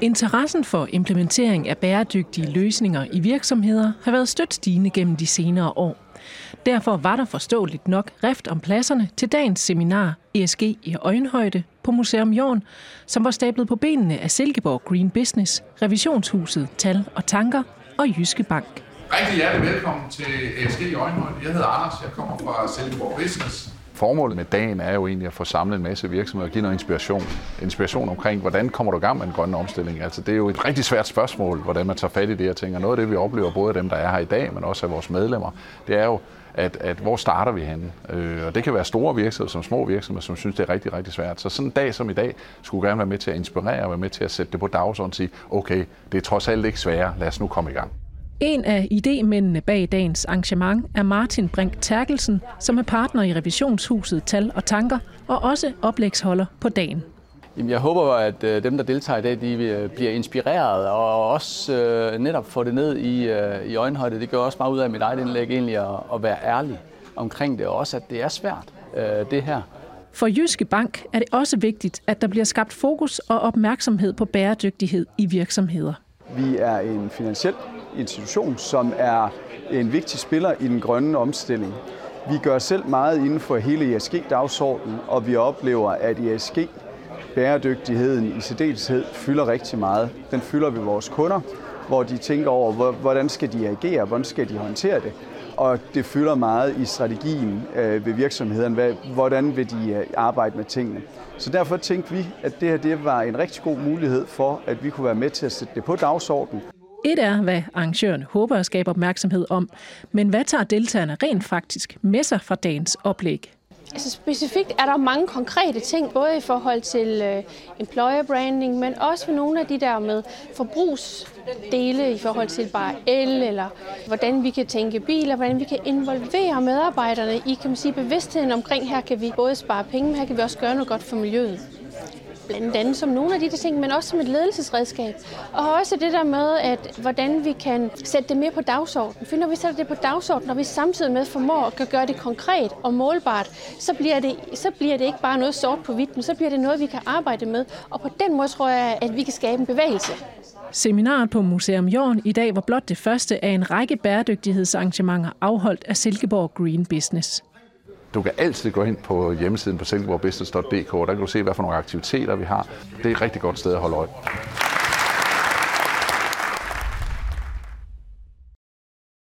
Interessen for implementering af bæredygtige løsninger i virksomheder har været stødt stigende gennem de senere år. Derfor var der forståeligt nok rift om pladserne til dagens seminar ESG i øjenhøjde på Museum Jorn, som var stablet på benene af Silkeborg Green Business, Revisionshuset Tal og Tanker og Jyske Bank. Rigtig hjertelig velkommen til ESG i øjenhøjde. Jeg hedder Anders, jeg kommer fra Silkeborg Business. Formålet med dagen er jo egentlig at få samlet en masse virksomheder og give noget inspiration. Inspiration omkring, hvordan kommer du i gang med en grøn omstilling? Altså, det er jo et rigtig svært spørgsmål, hvordan man tager fat i det her ting. Og noget af det, vi oplever, både af dem, der er her i dag, men også af vores medlemmer, det er jo, at, at hvor starter vi henne? Øh, og det kan være store virksomheder som små virksomheder, som synes, det er rigtig, rigtig svært. Så sådan en dag som i dag skulle gerne være med til at inspirere og være med til at sætte det på dagsordenen og sige, okay, det er trods alt ikke sværere, lad os nu komme i gang. En af idémændene bag dagens arrangement er Martin Brink Terkelsen, som er partner i revisionshuset Tal og Tanker, og også oplægsholder på dagen. Jamen, jeg håber, at øh, dem, der deltager i dag, de øh, bliver inspireret og også øh, netop får det ned i, øh, i øjenhøjde. Det gør også meget ud af mit eget indlæg egentlig at, at være ærlig omkring det, og også at det er svært, øh, det her. For Jyske Bank er det også vigtigt, at der bliver skabt fokus og opmærksomhed på bæredygtighed i virksomheder. Vi er en finansiel institution, som er en vigtig spiller i den grønne omstilling. Vi gør selv meget inden for hele ESG-dagsordenen, og vi oplever, at ESG, bæredygtigheden i særdeleshed, fylder rigtig meget. Den fylder ved vores kunder, hvor de tænker over, hvordan skal de agere, hvordan skal de håndtere det. Og det fylder meget i strategien øh, ved virksomheden, hvordan vil de øh, arbejde med tingene. Så derfor tænkte vi, at det her det var en rigtig god mulighed for, at vi kunne være med til at sætte det på dagsordenen. Et er, hvad arrangøren håber at skabe opmærksomhed om, men hvad tager deltagerne rent faktisk med sig fra dagens oplæg? Altså specifikt er der mange konkrete ting, både i forhold til øh, employer branding, men også for nogle af de der med forbrugsdele i forhold til bare el, eller hvordan vi kan tænke biler, hvordan vi kan involvere medarbejderne i kan man sige, bevidstheden omkring, her kan vi både spare penge, men her kan vi også gøre noget godt for miljøet blandt andet som nogle af de ting, men også som et ledelsesredskab. Og også det der med, at hvordan vi kan sætte det mere på dagsordenen. For når vi sætter det på dagsordenen, og vi samtidig med formår at gøre det konkret og målbart, så bliver det, så bliver det ikke bare noget sort på hvidt, men så bliver det noget, vi kan arbejde med. Og på den måde tror jeg, at vi kan skabe en bevægelse. Seminaret på Museum Jorden i dag var blot det første af en række bæredygtighedsarrangementer afholdt af Silkeborg Green Business. Du kan altid gå ind på hjemmesiden på silkeborgbusiness.dk, og der kan du se, hvad for nogle aktiviteter vi har. Det er et rigtig godt sted at holde øje.